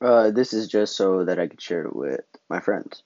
Uh, this is just so that I could share it with my friends.